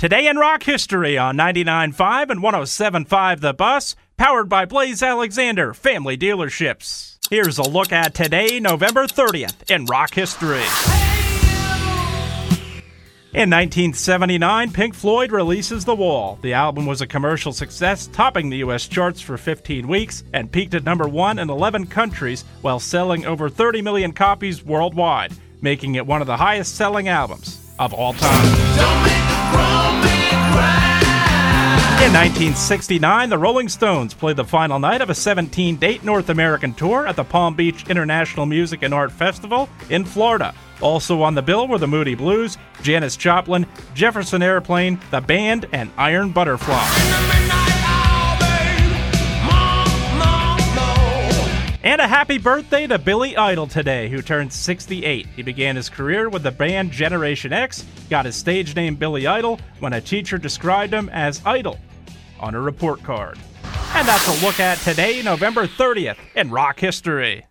Today in rock history on 99.5 and 107.5 The Bus, powered by Blaise Alexander Family Dealerships. Here's a look at today, November 30th, in rock history. In 1979, Pink Floyd releases The Wall. The album was a commercial success, topping the U.S. charts for 15 weeks and peaked at number one in 11 countries while selling over 30 million copies worldwide, making it one of the highest selling albums of all time. In 1969, the Rolling Stones played the final night of a 17 date North American tour at the Palm Beach International Music and Art Festival in Florida. Also on the bill were the Moody Blues, Janis Joplin, Jefferson Airplane, the band, and Iron Butterfly. And a happy birthday to Billy Idol today, who turned 68. He began his career with the band Generation X, got his stage name Billy Idol when a teacher described him as idle on a report card. And that's a look at today, November 30th, in rock history.